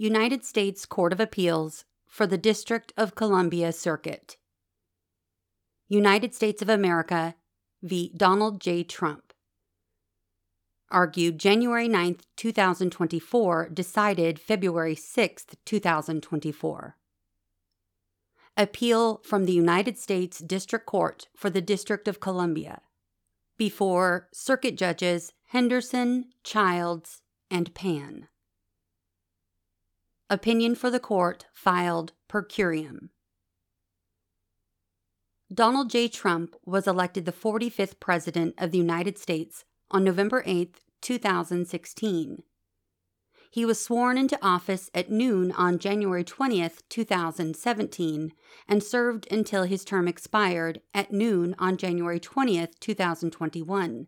United States Court of Appeals for the District of Columbia Circuit. United States of America v. Donald J. Trump. Argued January 9, 2024, decided February 6, 2024. Appeal from the United States District Court for the District of Columbia before Circuit Judges Henderson, Childs, and Pan. Opinion for the Court filed per curiam. Donald J. Trump was elected the 45th President of the United States on November 8, 2016. He was sworn into office at noon on January 20, 2017, and served until his term expired at noon on January 20, 2021.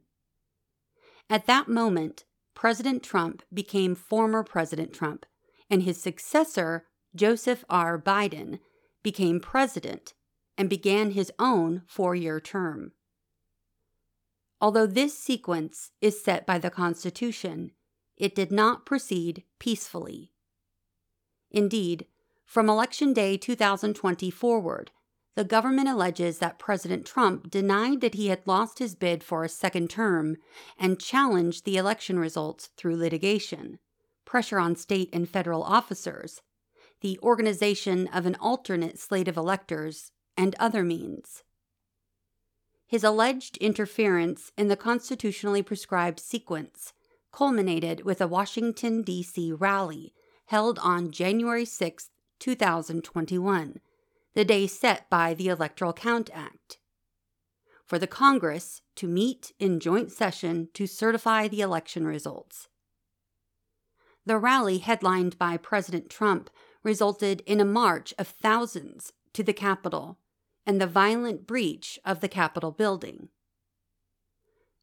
At that moment, President Trump became former President Trump and his successor, Joseph R. Biden, became president and began his own four year term. Although this sequence is set by the Constitution, it did not proceed peacefully. Indeed, from Election Day 2020 forward, the government alleges that President Trump denied that he had lost his bid for a second term and challenged the election results through litigation pressure on state and federal officers, the organization of an alternate slate of electors, and other means. His alleged interference in the constitutionally prescribed sequence culminated with a Washington, D.C. rally held on January 6, 2021, the day set by the Electoral Count Act, for the Congress to meet in joint session to certify the election results. The rally, headlined by President Trump, resulted in a march of thousands to the Capitol and the violent breach of the Capitol building.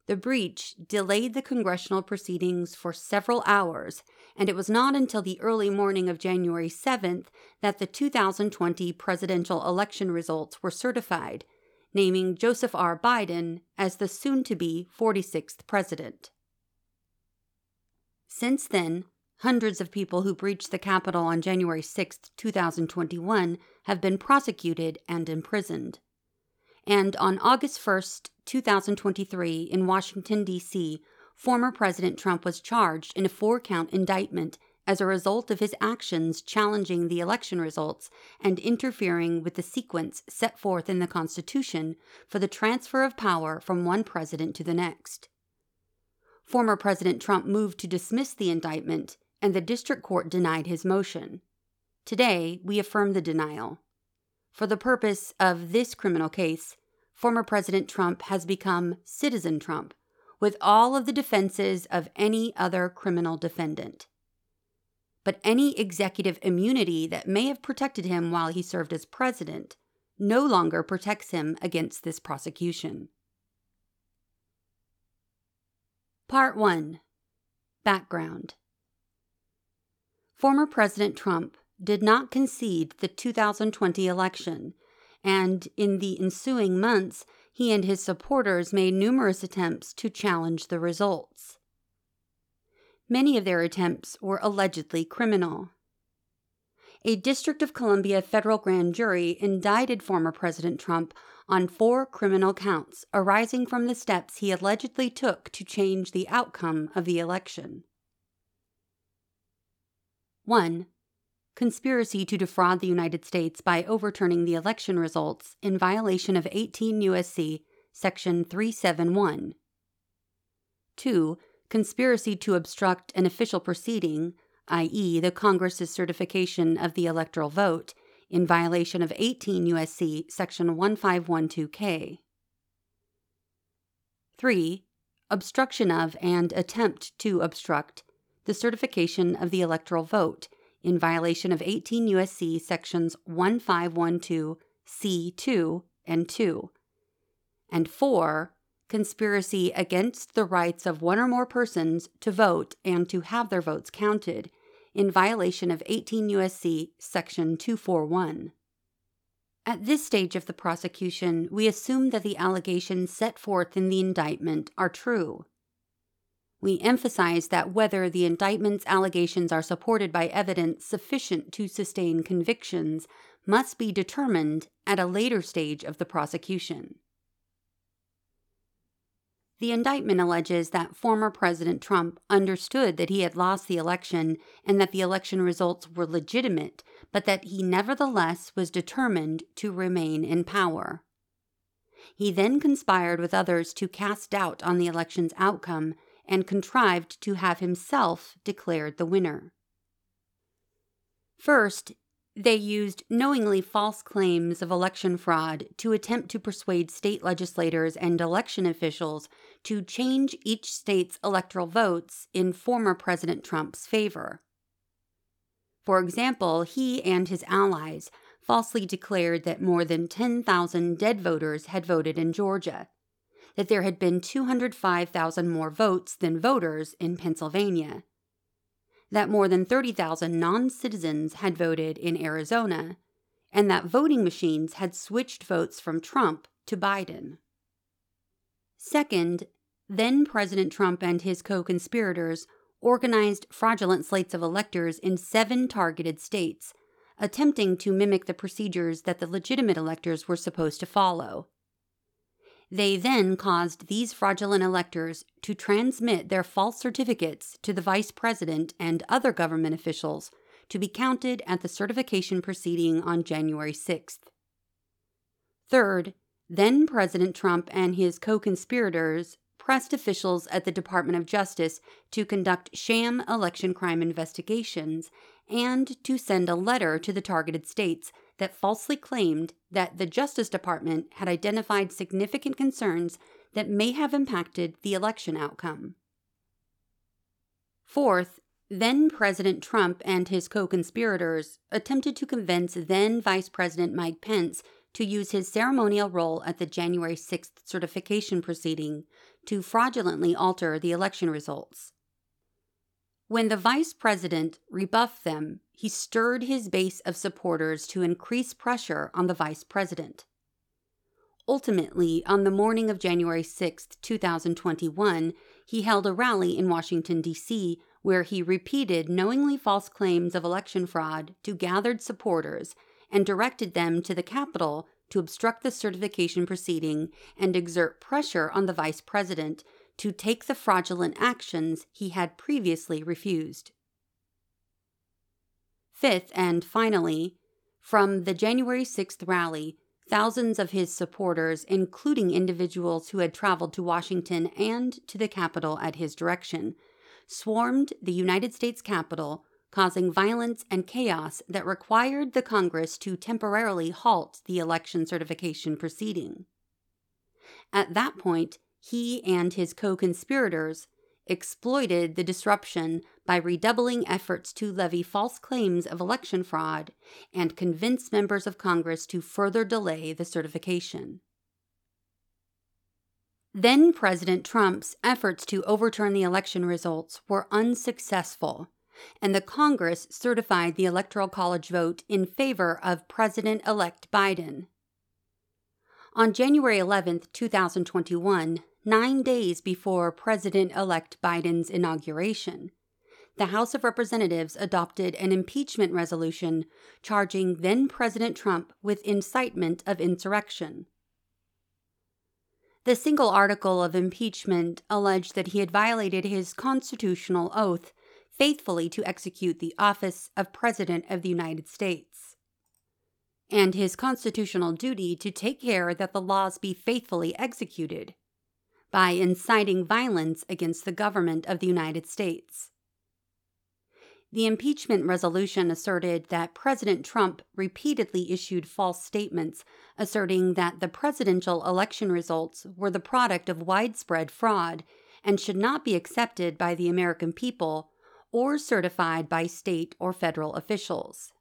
The breach delayed the congressional proceedings for several hours, and it was not until the early morning of January 7th that the 2020 presidential election results were certified, naming Joseph R. Biden as the soon to be 46th president. Since then, Hundreds of people who breached the Capitol on January 6, 2021, have been prosecuted and imprisoned. And on August 1, 2023, in Washington, D.C., former President Trump was charged in a four count indictment as a result of his actions challenging the election results and interfering with the sequence set forth in the Constitution for the transfer of power from one president to the next. Former President Trump moved to dismiss the indictment and the district court denied his motion. Today, we affirm the denial. For the purpose of this criminal case, former President Trump has become Citizen Trump, with all of the defenses of any other criminal defendant. But any executive immunity that may have protected him while he served as president no longer protects him against this prosecution. Part 1 Background Former President Trump did not concede the 2020 election, and in the ensuing months, he and his supporters made numerous attempts to challenge the results. Many of their attempts were allegedly criminal. A District of Columbia federal grand jury indicted former President Trump on four criminal counts arising from the steps he allegedly took to change the outcome of the election. 1. Conspiracy to defraud the United States by overturning the election results in violation of 18 U.S.C. Section 371. 2. Conspiracy to obstruct an official proceeding, i.e., the Congress's certification of the electoral vote, in violation of 18 U.S.C. Section 1512K. 3. Obstruction of and attempt to obstruct the certification of the electoral vote in violation of 18 U.S.C. sections 1512C2 and 2. And 4. Conspiracy against the rights of one or more persons to vote and to have their votes counted in violation of 18 U.S.C. section 241. At this stage of the prosecution, we assume that the allegations set forth in the indictment are true We emphasize that whether the indictment's allegations are supported by evidence sufficient to sustain convictions must be determined at a later stage of the prosecution. The indictment alleges that former President Trump understood that he had lost the election and that the election results were legitimate, but that he nevertheless was determined to remain in power. He then conspired with others to cast doubt on the election's outcome and contrived to have himself declared the winner. First, they used knowingly false claims of election fraud to attempt to persuade state legislators and election officials to change each state's electoral votes in former President Trump's favor. For example, he and his allies falsely declared that more than 10,000 dead voters had voted in Georgia, that there had been 205,000 more votes than voters in Pennsylvania, that more than 30,000 non citizens had voted in Arizona, and that voting machines had switched votes from Trump to Biden. Second, then President Trump and his co conspirators organized fraudulent slates of electors in seven targeted states, attempting to mimic the procedures that the legitimate electors were supposed to follow. They then caused these fraudulent electors to transmit their false certificates to the vice president and other government officials to be counted at the certification proceeding on January 6th. Third, then President Trump and his co conspirators pressed officials at the Department of Justice to conduct sham election crime investigations and to send a letter to the targeted states that falsely claimed that the Justice Department had identified significant concerns that may have impacted the election outcome. Fourth, then President Trump and his co conspirators attempted to convince then Vice President Mike Pence to use his ceremonial role at the January 6th certification proceeding to fraudulently alter the election results. When the vice president rebuffed them, he stirred his base of supporters to increase pressure on the vice president. Ultimately, on the morning of January 6, 2021, he held a rally in Washington, D.C., where he repeated knowingly false claims of election fraud to gathered supporters and directed them to the Capitol to obstruct the certification proceeding and exert pressure on the vice president to take the fraudulent actions he had previously refused. Fifth, and finally, from the January 6th rally, thousands of his supporters, including individuals who had traveled to Washington and to the Capitol at his direction, swarmed the United States Capitol, causing violence and chaos that required the Congress to temporarily halt the election certification proceeding. At that point, he and his co conspirators exploited the disruption by redoubling efforts to levy false claims of election fraud and convince members of Congress to further delay the certification. Then President Trump's efforts to overturn the election results were unsuccessful, and the Congress certified the Electoral College vote in favor of President elect Biden. On January 11, 2021, nine days before President elect Biden's inauguration, the House of Representatives adopted an impeachment resolution charging then President Trump with incitement of insurrection. The single article of impeachment alleged that he had violated his constitutional oath faithfully to execute the office of President of the United States, and his constitutional duty to take care that the laws be faithfully executed by inciting violence against the government of the United States. The impeachment resolution asserted that President Trump repeatedly issued false statements asserting that the presidential election results were the product of widespread fraud and should not be accepted by the American people or certified by state or federal officials.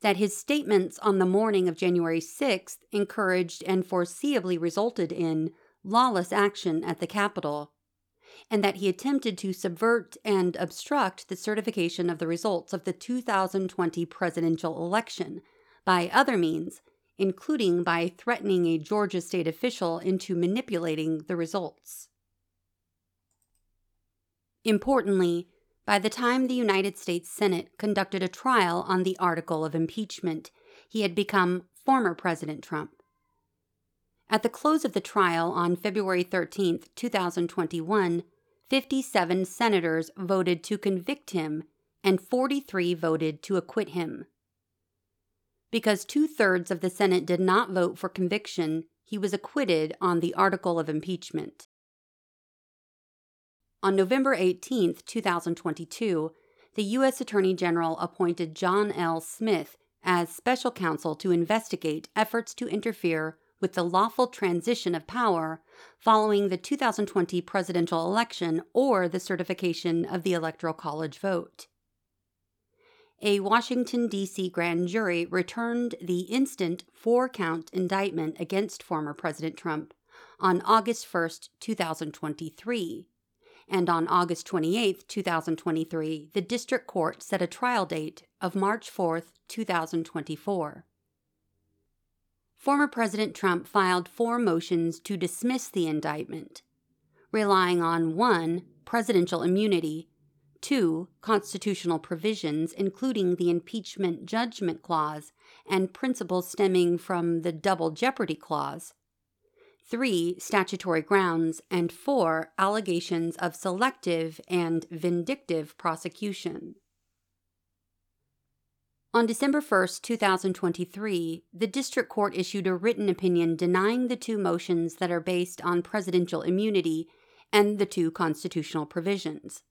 That his statements on the morning of January 6th encouraged and foreseeably resulted in lawless action at the Capitol, and that he attempted to subvert and obstruct the certification of the results of the 2020 presidential election by other means, including by threatening a Georgia state official into manipulating the results. Importantly, by the time the United States Senate conducted a trial on the article of impeachment, he had become former President Trump. At the close of the trial on February 13, 2021, 57 senators voted to convict him and 43 voted to acquit him. Because two thirds of the Senate did not vote for conviction, he was acquitted on the article of impeachment. On November 18, 2022, the U.S. Attorney General appointed John L. Smith as special counsel to investigate efforts to interfere with the lawful transition of power following the 2020 presidential election or the certification of the Electoral College vote. A Washington, D.C. grand jury returned the instant four count indictment against former President Trump on August 1, 2023. And on August 28, 2023, the district court set a trial date of March 4, 2024 former President Trump filed four motions to dismiss the indictment, relying on 1. presidential immunity, 2. constitutional provisions, including the impeachment judgment clause and principles stemming from the double jeopardy clause, 3. statutory grounds, and 4. allegations of selective and vindictive prosecution. On December 1, 2023, the District Court issued a written opinion denying the two motions that are based on presidential immunity and the two constitutional provisions.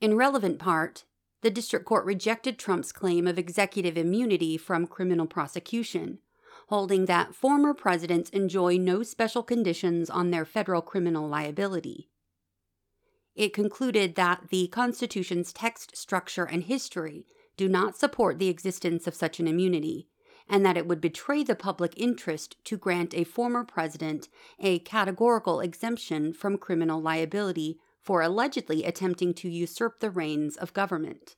In relevant part, the District Court rejected Trump's claim of executive immunity from criminal prosecution, holding that former presidents enjoy no special conditions on their federal criminal liability. It concluded that the Constitution's text, structure, and history do not support the existence of such an immunity, and that it would betray the public interest to grant a former president a categorical exemption from criminal liability for allegedly attempting to usurp the reins of government.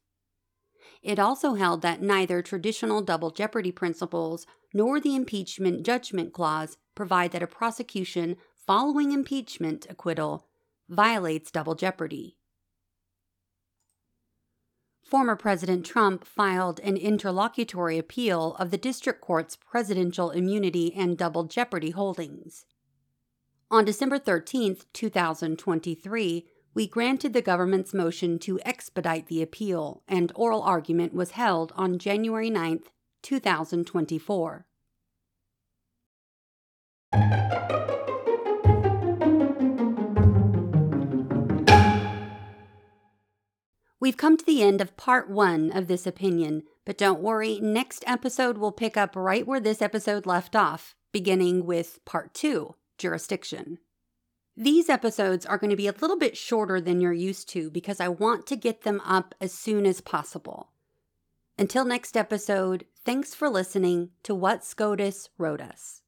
It also held that neither traditional double jeopardy principles nor the impeachment judgment clause provide that a prosecution following impeachment acquittal violates double jeopardy former President Trump filed an interlocutory appeal of the district court's presidential immunity and double jeopardy holdings. On December 13, 2023, we granted the government's motion to expedite the appeal, and oral argument was held on January 9, 2024. We've come to the end of part one of this opinion, but don't worry, next episode will pick up right where this episode left off, beginning with part two jurisdiction. These episodes are going to be a little bit shorter than you're used to because I want to get them up as soon as possible. Until next episode, thanks for listening to What SCOTUS Wrote Us.